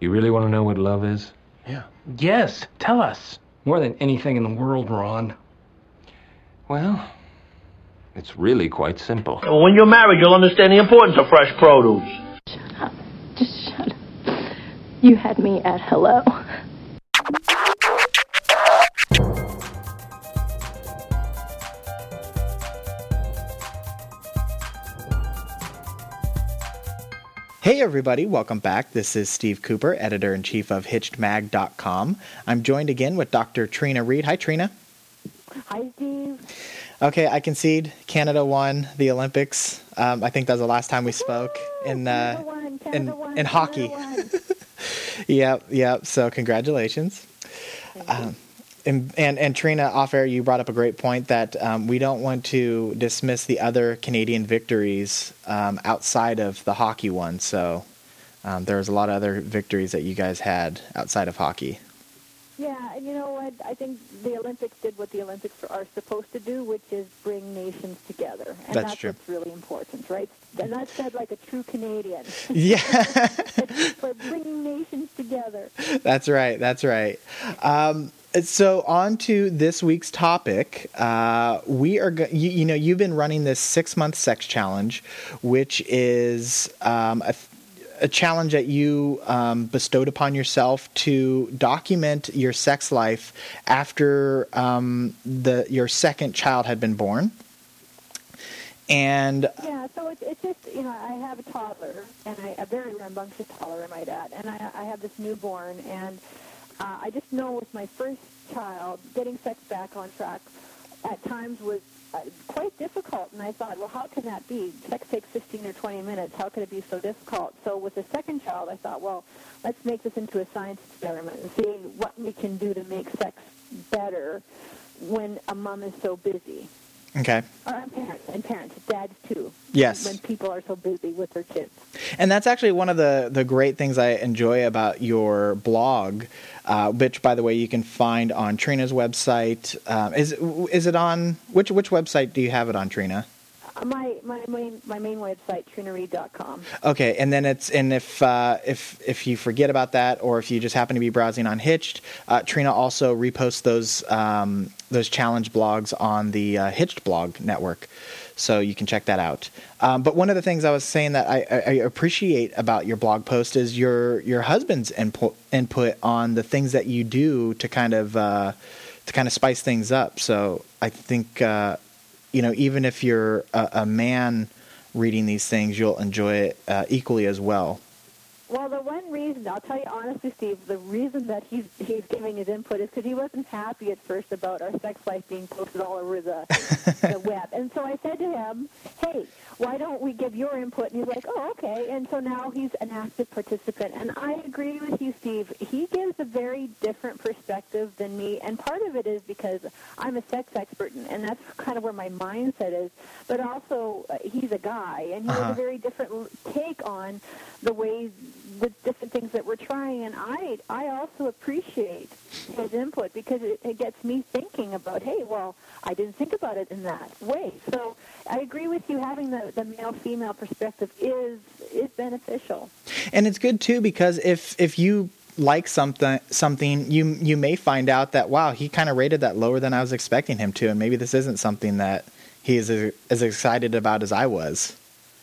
You really want to know what love is? Yeah. Yes, tell us. More than anything in the world, Ron. Well, it's really quite simple. When you're married, you'll understand the importance of fresh produce. Shut up. Just shut up. You had me at hello. Hey everybody, welcome back. This is Steve Cooper, editor in chief of HitchedMag.com. I'm joined again with Dr. Trina Read. Hi, Trina. Hi, Steve. Okay, I concede Canada won the Olympics. Um, I think that was the last time we spoke in uh, won, in won, in hockey. Yep, yep. So congratulations. Um, and, and and Trina, off air, you brought up a great point that um, we don't want to dismiss the other Canadian victories um, outside of the hockey one. So um, there was a lot of other victories that you guys had outside of hockey. Yeah, and you know what? I think the Olympics did what the Olympics are supposed to do, which is bring nations together. And That's that's, true. what's really important, right? And that's said like a true Canadian. Yeah, but bringing nations together. that's right. That's right. Um, so on to this week's topic. Uh, we are, go- you, you know, you've been running this six month sex challenge, which is um, a, a challenge that you um, bestowed upon yourself to document your sex life after um, the your second child had been born. And Yeah, so it's, it's just, you know, I have a toddler, and I, a very rambunctious toddler, I add, and I, I have this newborn, and uh, I just know with my first child, getting sex back on track at times was uh, quite difficult, and I thought, well, how can that be? Sex takes 15 or 20 minutes. How could it be so difficult? So with the second child, I thought, well, let's make this into a science experiment and see what we can do to make sex better when a mom is so busy. Okay, and parents, and parents, dads too. Yes. When people are so busy with their kids. And that's actually one of the, the great things I enjoy about your blog, uh, which, by the way, you can find on Trina's website. Um, is is it on which which website do you have it on, Trina? My my main my main website, trinaread.com. Okay, and then it's and if uh, if if you forget about that, or if you just happen to be browsing on Hitched, uh, Trina also reposts those um, those challenge blogs on the uh, Hitched blog network, so you can check that out. Um, but one of the things I was saying that I, I I appreciate about your blog post is your your husband's input input on the things that you do to kind of uh, to kind of spice things up. So I think uh, you know even if you're a, a man reading these things, you'll enjoy it uh, equally as well. Well, the one reason I'll tell you honestly, Steve, the reason that he's he's giving his input is because he wasn't happy at first about our sex life being posted all over the the web, and so I said to him, "Hey, why don't we give your input?" And he's like, "Oh, okay." And so now he's an active participant, and I agree with you, Steve. He gives a very different perspective than me, and part of it is because I'm a sex expert, and, that's kind of where my mindset is. But also, uh, he's a guy, and he has Uh-huh. a very different take on the ways the different things that we're trying and I I also appreciate his input because it, it gets me thinking about hey well I didn't think about it in that way so I agree with you having the, the male female perspective is is beneficial And it's good too because if if you like something something you you may find out that wow he kind of rated that lower than I was expecting him to and maybe this isn't something that he is as, as excited about as I was.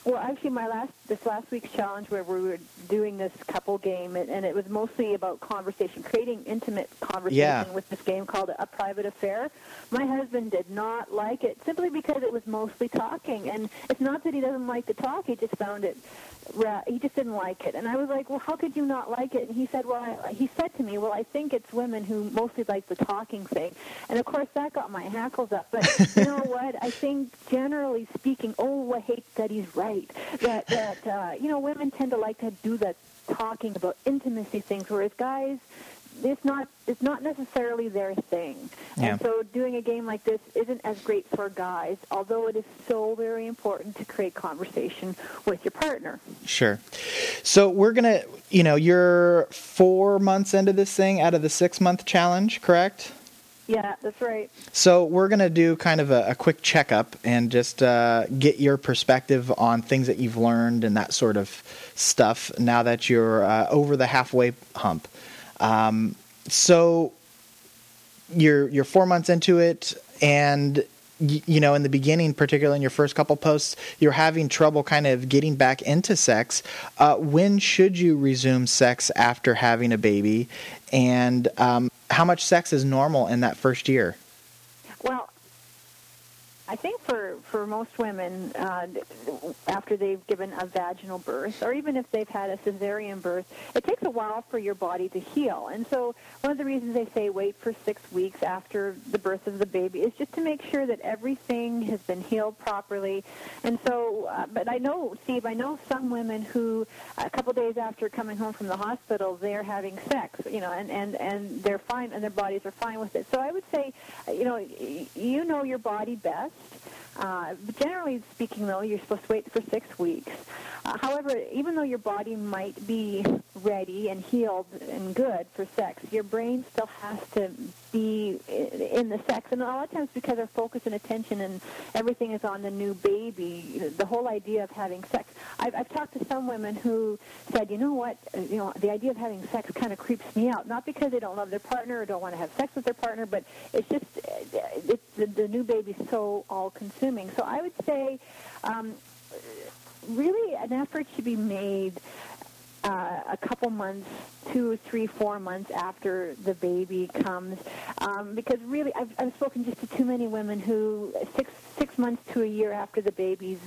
Well, actually, my last this last week's challenge where we were doing this couple game, and, and it was mostly about conversation, creating intimate conversation Yeah. with this game called a private affair. My husband did not like it simply because it was mostly talking, and it's not that he doesn't like to talk; he just found it. He just didn't like it, and I was like, "Well, how could you not like it?" And he said, "Well, I, he said to me, well, I think it's women who mostly like the talking thing," and of course that got my hackles up. But you know what? I think generally speaking, oh, I hate that he's right. That that uh, you know, women tend to like to do that talking about intimacy things, whereas guys, it's not it's not necessarily their thing. Yeah. And so doing a game like this isn't as great for guys, although it is so very important to create conversation with your partner. Sure. So we're gonna, you know, you're four months into this thing out of the six month challenge, correct? Yeah, that's right. So we're gonna do kind of a, a quick checkup and just uh, get your perspective on things that you've learned and that sort of stuff. Now that you're uh, over the halfway hump, um, so you're you're four months into it, and you know in the beginning, particularly in your first couple posts, you're having trouble kind of getting back into sex. Uh, when should you resume sex after having a baby, and um, how much sex is normal in that first year? I think for for most women, uh, after they've given a vaginal birth, or even if they've had a cesarean birth, it takes a while for your body to heal. And so, one of the reasons they say wait for six weeks after the birth of the baby is just to make sure that everything has been healed properly. And so, uh, but I know, Steve, I know some women who, a couple days after coming home from the hospital, they're having sex, you know, and and and they're fine, and their bodies are fine with it. So I would say, you know, you know your body best. Uh, generally speaking, though, you're supposed to wait for six weeks. Uh, however, even though your body might be ready and healed and good for sex, your brain still has to be in the sex. And a lot of times, because our focus and attention and everything is on the new baby, the whole idea of having sex. I've, I've talked to some women who said, you know what, uh, you know, the idea of having sex kind of creeps me out. Not because they don't love their partner or don't want to have sex with their partner, but it's just uh, it's, the, the new baby's so all-consuming. So I would say, um, really, an effort should be made uh, a couple months, two, three, four months after the baby comes, um, because really, I've, I've spoken just to too many women who six six months to a year after the baby's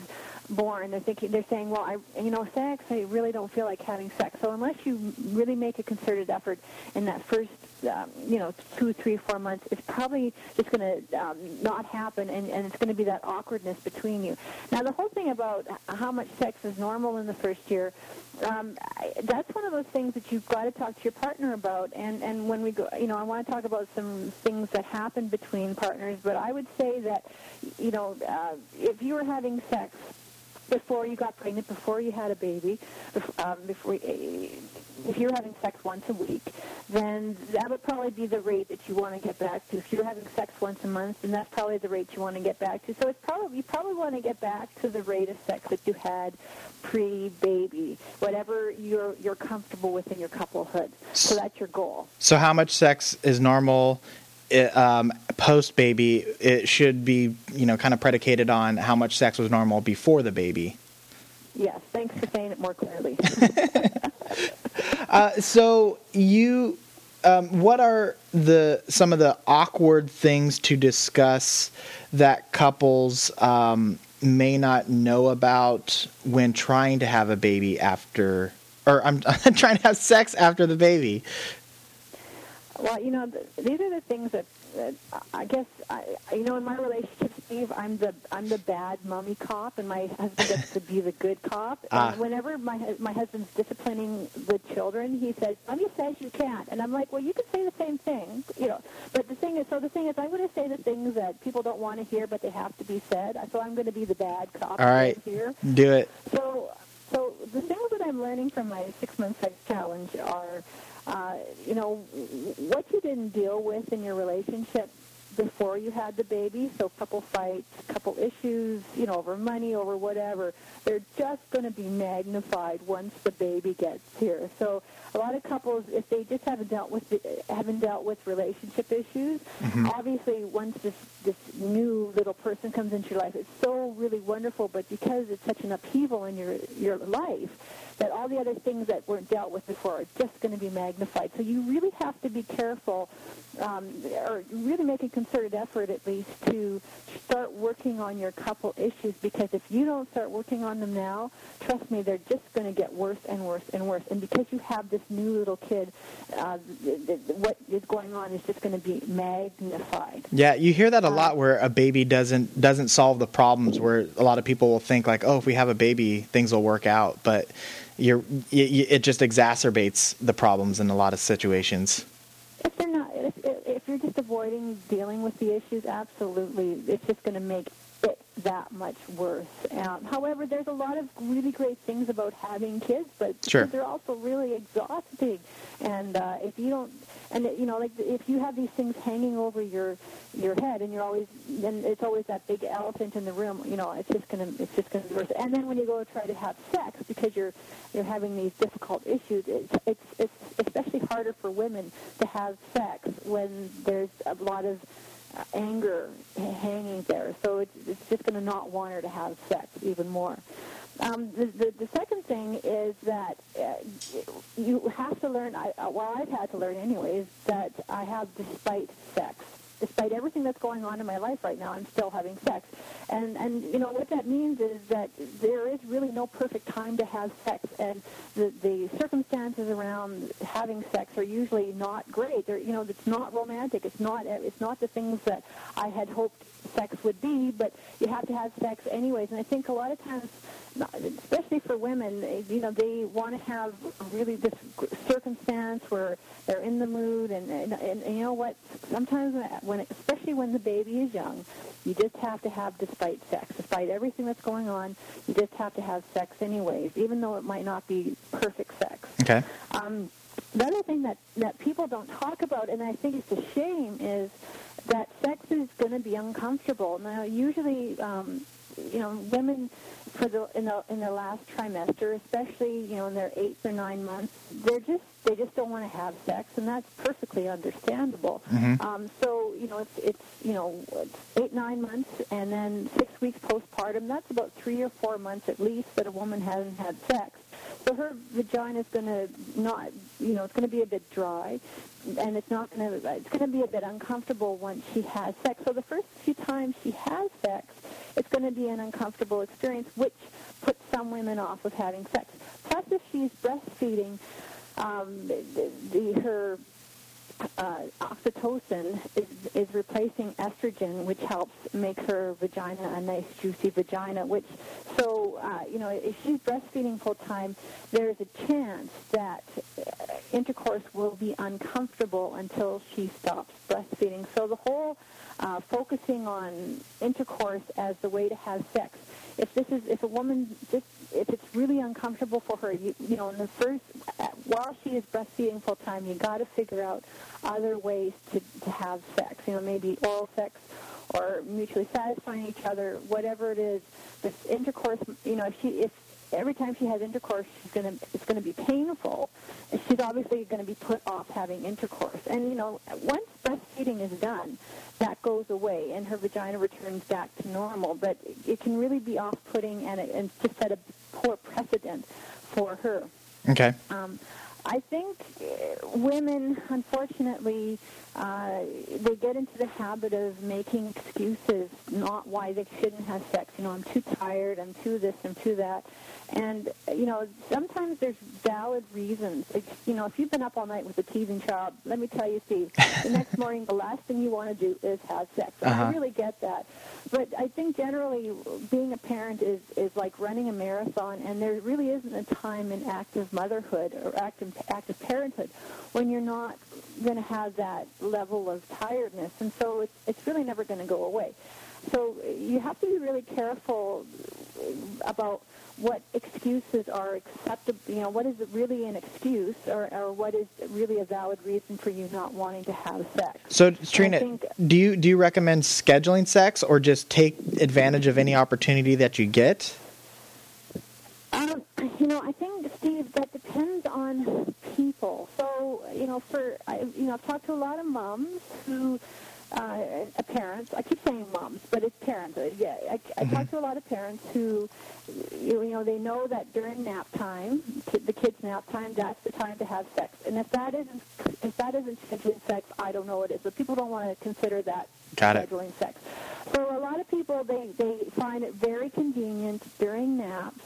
born, they're thinking they're saying, well, I you know, sex, I really don't feel like having sex. So unless you really make a concerted effort in that first, um, you know, two, three, four months, it's probably just going to um, not happen, and, and it's going to be that awkwardness between you. Now, the whole thing about how much sex is normal in the first year, um, I, that's one of those things that you've got to talk to your partner about. And and when we go, you know, I want to talk about some things that happen between partners. But I would say that, you know, uh, if you were having sex before you got pregnant, before you had a baby, um, before if you're having sex once a week, then that would probably be the rate that you want to get back to. If you're having sex once a month, then that's probably the rate you want to get back to. So it's probably you probably want to get back to the rate of sex that you had pre-baby, whatever you're you're comfortable with in your couplehood. So that's your goal. So, how much sex is normal um, post baby? It should be, you know, kind of predicated on how much sex was normal before the baby. Yes, thanks for saying it more clearly. Uh, so, you, um, what are the some of the awkward things to discuss that couples um, may not know about when trying to have a baby after, or I'm trying to have sex after the baby? Well, you know, th- these are the things that, that I guess I, you know, in my relationship, Steve, I'm the I'm the bad mommy cop, and my husband gets to be the good cop. Ah. And whenever my my husband's disciplining the children, he says, "Mommy says you can't," and I'm like, "Well, you can say the same thing, you know." But the thing is, so the thing is, I'm going to say the things that people don't want to hear, but they have to be said. So I'm going to be the bad cop All right, here. do it. So, so the things that I'm learning from my six month sex challenge are, uh, you know, what you didn't deal with in your relationship before you had the baby. So, couple fights, couple issues, you know, over money, over whatever. They're just going to be magnified once the baby gets here. So, a lot of couples, if they just haven't dealt with the, haven't dealt with relationship issues, mm-hmm. obviously once this this new little person comes into your life, it's so really wonderful. But because it's such an upheaval in your your life, that all the other things that weren't dealt with before are just going to be magnified. So you really have to be careful, um, or really make a concerted effort at least to start working on your couple issues. Because if you don't start working on them now, trust me, they're just going to get worse and worse and worse. And because you have this new little kid, uh, th- th- what is going on is just going to be magnified. Yeah, you hear that a lot where a baby doesn't doesn't solve the problems. Where a lot of people will think like, oh, if we have a baby, things will work out. But you're y it just exacerbates the problems in a lot of situations. If they're not, if, if you're just avoiding dealing with the issues, absolutely, it's just going to make it that much worse. Um, however, there's a lot of really great things about having kids, but Sure. they're also really exhausting. And uh, if you don't, and you know, like if you have these things hanging over your your head, and you're always, then it's always that big elephant in the room. You know, it's just gonna, it's just gonna be worse. And then when you go try to have sex because you're you're having these difficult issues, it's it's, it's especially harder for women to have sex when there's a lot of uh, anger hanging there. So it's, it's just going to not want her to have sex even more. Um, the, the, the second thing is that uh, you have to learn, I, uh, well, I've had to learn anyways, that I have despite sex. Despite everything that's going on in my life right now, I'm still having sex. And, and you know, what that means is that there is really no perfect time to have sex. And the, the circumstances around having sex are usually not great. They're, you know, it's not romantic. It's not, it's not the things that I had hoped sex would be, but you have to have sex anyways. And I think a lot of times, especially for women, you know, they want to have really this circumstance where they're in the mood, and and, and, and you know what? Sometimes when, especially when the baby is young, you just have to have despite sex, despite everything that's going on, you just have to have sex anyways, even though it might not be perfect sex. Okay. Um, the other thing that, that people don't talk about, and I think it's a shame, is that sex is going to be uncomfortable. Now, usually, um, you know, women for the in the in their last trimester, especially you know in their eighth or nine months, they're just they just don't want to have sex, and that's perfectly understandable. Um, so you know, it's it's you know it's eight nine months, and then six weeks postpartum. That's about three or four months at least that a woman hasn't had sex. So her vagina is going to not, you know, it's going to be a bit dry, and it's not going to, it's going to be a bit uncomfortable once she has sex. So the first few times she has sex, it's going to be an uncomfortable experience, which puts some women off of having sex. Plus, if she's breastfeeding, um, the, the, her uh, oxytocin is, is replacing estrogen, which helps make her vagina a nice, juicy vagina. Which, so uh, you know, if she's breastfeeding full time, there's a chance that uh, intercourse will be uncomfortable until she stops breastfeeding. So the whole uh, focusing on intercourse as the way to have sex. If this is, if a woman just, if it's really uncomfortable for her, you, you know, in the first, uh, while she is breastfeeding full time, you got to figure out other ways to, to have sex. You know, maybe oral sex or mutually satisfying each other, whatever it is. This intercourse, you know, if she, if every time she has intercourse, she's gonna, it's gonna be painful. She's obviously going to be put off having intercourse. And you know, once breastfeeding is done, that goes away and her vagina returns back to normal. But it can really be off-putting and, it, and to set a poor precedent for her. Okay. Um, I think uh, women, unfortunately, uh, they get into the habit of making excuses, not why they shouldn't have sex. You know, I'm too tired, I'm too this, I'm too that. And, you know, sometimes there's valid reasons. Like, you know, if you've been up all night with a teething child, let me tell you, Steve, the next morning the last thing you want to do is have sex. Uh-huh. I really get that. But I think generally being a parent is, is like running a marathon, and there really isn't a time in active motherhood or active, active parenthood when you're not going to have that level of tiredness. And so it's, it's really never going to go away. So you have to be really careful about what excuses are acceptable, you know, what is really an excuse or, or what is really a valid reason for you not wanting to have sex. So Trina, think- do you do you recommend scheduling sex or just take advantage of any opportunity that you get? Um, you know, I think Steve, that depends on people. So, you know, for I, you know, I've talked to a lot of moms who, uh, parents. I keep saying moms, but it's parents. Yeah, I, I talk to a lot of parents who, you know, they know that during nap time, the kids' nap time, that's the time to have sex. And if that isn't, if that isn't scheduling sex, I don't know what is. But people don't want to consider that Got it. scheduling sex. So a lot of people they they find it very convenient during naps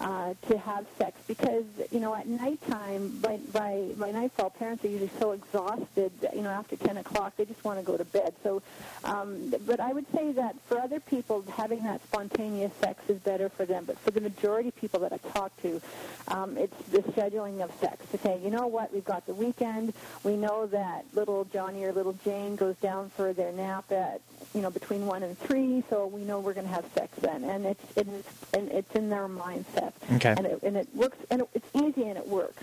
uh, to have sex because you know at nighttime by by by nightfall parents are usually so exhausted you know after 10 o'clock they just want to go to bed. So um, but I would say that for other people having that spontaneous sex is better for them. But for the majority of people that I talk to um, it's the scheduling of sex to say you know what? We've got the weekend. We know that little Johnny or little Jane goes down for their nap at you know between one and three so we know we're going to have sex then. And it's it's and it's in their mindset Okay. And it, and it works, and it, it's easy and it works.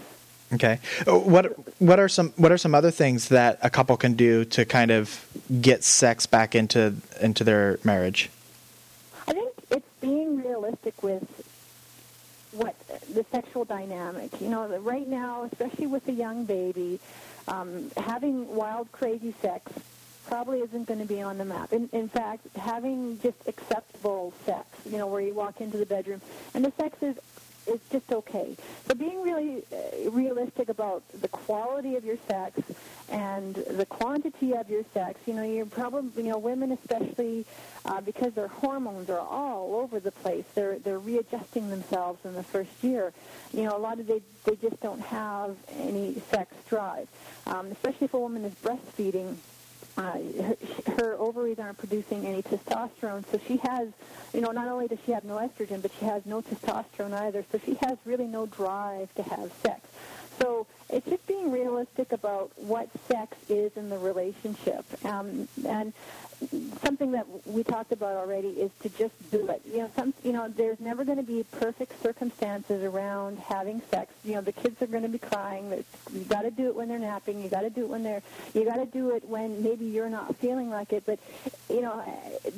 Okay. Uh, What what are some what are some other things that a couple can do to kind of get sex back into into their marriage? I think it's being realistic with what the sexual dynamic. You know, right now, especially with a young baby, um, having wild, crazy sex probably isn't going to be on the map. In, in fact, having just acceptable sex, you know, where you walk into the bedroom and the sex is is just okay. So being really uh, realistic about the quality of your sex and the quantity of your sex. You know, you're probably, you know, women especially uh, because their hormones are all over the place. They're they're readjusting themselves in the first year. You know, a lot of they they just don't have any sex drive, um, especially if a woman is breastfeeding uh, her, her ovaries aren't producing any testosterone, so she has, you know, not only does she have no estrogen, but she has no testosterone either, so she has really no drive to have sex. So it's just being realistic about what sex is in the relationship. Um, and something that we talked about already is to just do it. You know, some you know, there's never going to be perfect circumstances around having sex. You know, the kids are going to be crying. You got to do it when they're napping. You got to do it when they're. You got to do it when maybe you're not feeling like it. But you know,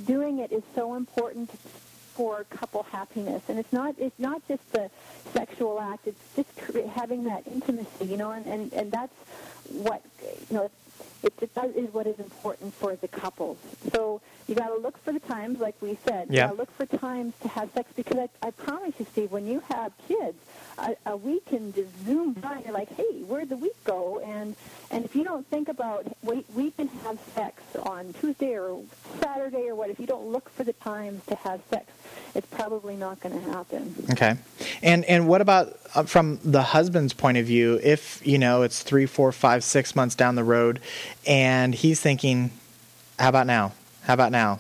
doing it is so important for couple happiness. And it's not it's not just the sexual act it's just having that intimacy you know and and, and that's what you know it, it is what is important for the couples. So you got to look for the times, like we said. Yeah. You got to look for times to have sex because I, I promise you, Steve, when you have kids, a, a week can just zoom by. You're like, hey, where'd the week go? And and if you don't think about, wait, we can have sex on Tuesday or Saturday or what. If you don't look for the times to have sex, it's probably not going to happen. Okay. And and what about uh, from the husband's point of view? If you know it's three, four, five, six months down the road, and he's thinking, "How about now? How about now?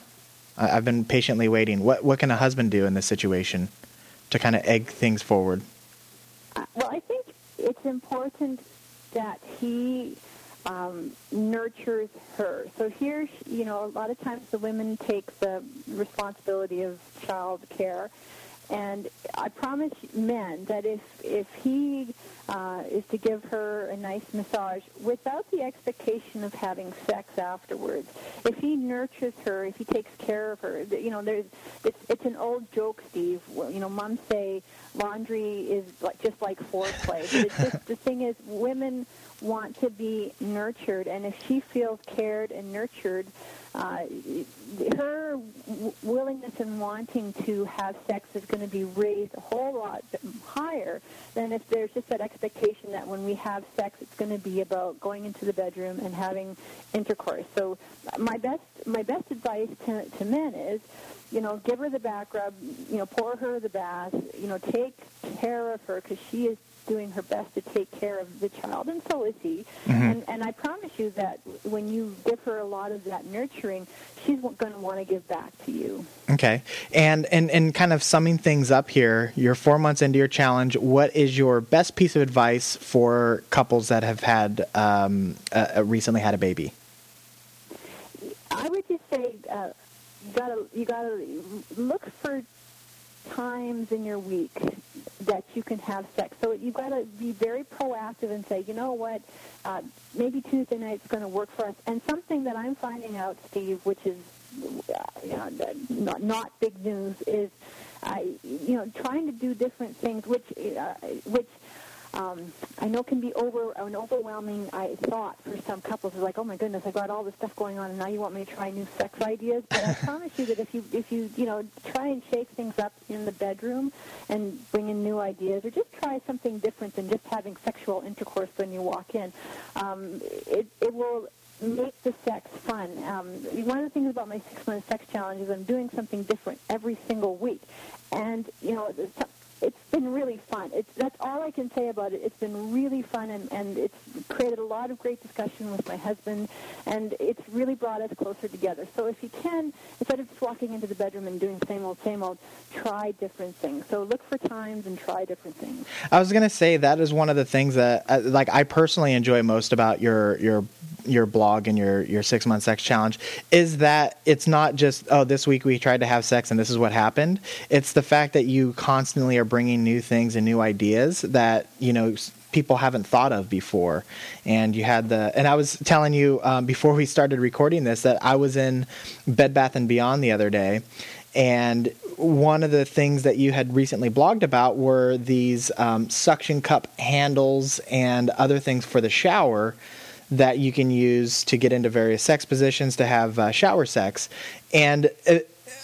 I- I've been patiently waiting." What what can a husband do in this situation to kind of egg things forward? Well, I think it's important that he um, nurtures her. So here, you know, a lot of times the women take the responsibility of child care. And I promise men that if if he uh, is to give her a nice massage without the expectation of having sex afterwards, if he nurtures her, if he takes care of her, you know, there's it's it's an old joke, Steve. You know, moms say laundry is like just like foreplay. But it's just the thing is, women want to be nurtured, and if she feels cared and nurtured, uh, her w- willingness and wanting to have sex is going to be raised a whole lot higher than if there's just that expectation that when we have sex, it's going to be about going into the bedroom and having intercourse. So, my best my best advice to, to men is, you know, give her the back rub, you know, pour her the bath, you know, take care of her because she is doing her best to take care of the child, and so is he. And, and I promise you that when you give her a lot of that nurturing, she's going to want to give back to you. Okay. And, and and kind of summing things up here, you're four months into your challenge. What is your best piece of advice for couples that have had um, uh, recently had a baby? I would just say uh, you gotta you gotta look for times in your week that you can have sex. So you've got to be very proactive and say, you know what, uh, maybe Tuesday night's going to work for us. And something that I'm finding out, Steve, which is uh, you know, not, not big news, is uh, you know trying to do different things, which uh, which um, I know can be over an overwhelming I thought for some couples. It's like, oh my goodness, I got all this stuff going on, and now you want me to try new sex ideas. But I promise you that if you if you you know try and shake things up in the bedroom and bring in new ideas, or just try something different than just having sexual intercourse when you walk in, um, it it will make the sex fun. Um, one of the things about my six month sex challenge is I'm doing something different every single week, and you know. it's been really fun. It's that's all I can say about it. It's been really fun, and and it's created a lot of great discussion with my husband, and it's really brought us closer together. So if you can, instead of just walking into the bedroom and doing same old same old, try different things. So look for times and try different things. I was gonna say that is one of the things that, uh, like, I personally enjoy most about your your your blog and your your six month sex challenge is that it's not just oh this week we tried to have sex and this is what happened. It's the fact that you constantly are bringing new things and new ideas that you know people haven't thought of before. And you had the and I was telling you um, before we started recording this that I was in Bed Bath and Beyond the other day. And one of the things that you had recently blogged about were these um, suction cup handles and other things for the shower that you can use to get into various sex positions to have uh, shower sex. And uh,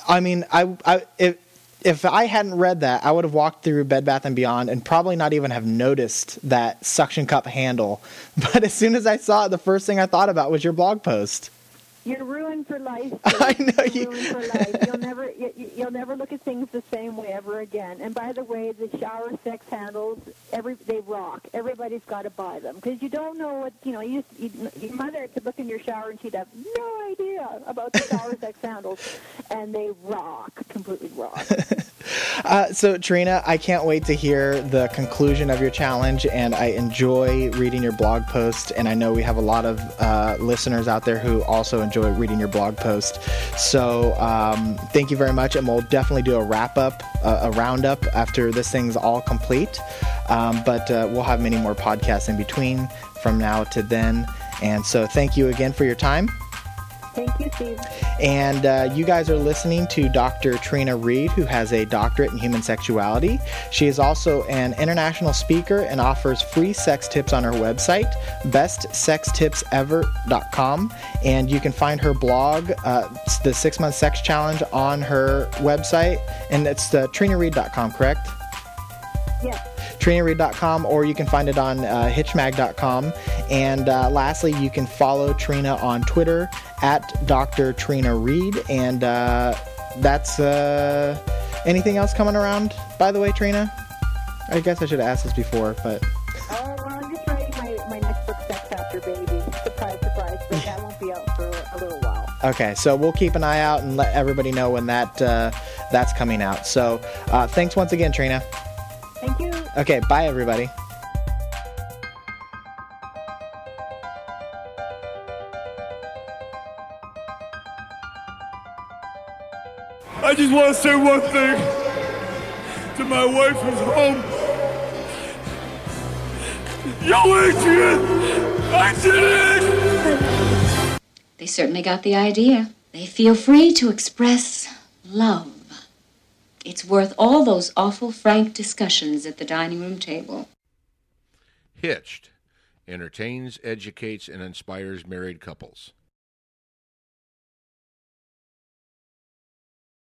I mean, I, I if, if I hadn't read that, I would have walked through Bed Bath and Beyond and probably not even have noticed that suction cup handle. But as soon as I saw it, the first thing I thought about was your blog post. You're ruined for life. I know You're you- ruined for life. You'll never you, you'll never look at things the same way ever again. And by the way, the shower sex handles every they rock. Everybody's got to buy them because you don't know what you know. You, you your mother could look in your shower and she'd have no idea about the shower sex handles, and they rock, completely rock. Uh, so, Trina, I can't wait to hear the conclusion of your challenge, and I enjoy reading your blog post. And I know we have a lot of uh, listeners out there who also enjoy reading your blog post. So, um, thank you very much, and we'll definitely do a wrap up, uh, a roundup after this thing's all complete. Um, but uh, we'll have many more podcasts in between from now to then. And so, thank you again for your time. Thank you, Steve. And uh, you guys are listening to Dr. Trina Read, who has a doctorate in human sexuality. She is also an international speaker and offers free sex tips on her website, bestsextipsever.com. And you can find her blog, uh, the Six Month Sex Challenge, on her website. And it's uh, trinaread.com, correct? Yes. trinaread.com or you can find it on uh, hitchmag.com and uh, lastly you can follow trina on twitter at dr trina read and uh, that's uh, anything else coming around by the way trina i guess i should have asked this before but Oh, well, I'm just writing my, my next book, Sex After Baby. Surprise, surprise. But that won't be out for a little while. okay so we'll keep an eye out and let everybody know when that uh, that's coming out so uh, thanks once again trina Thank you. Okay bye everybody I just want to say one thing to my wife who's home. Yo, Adrian! I did it! They certainly got the idea. They feel free to express love. It's worth all those awful frank discussions at the dining room table. Hitched entertains, educates, and inspires married couples.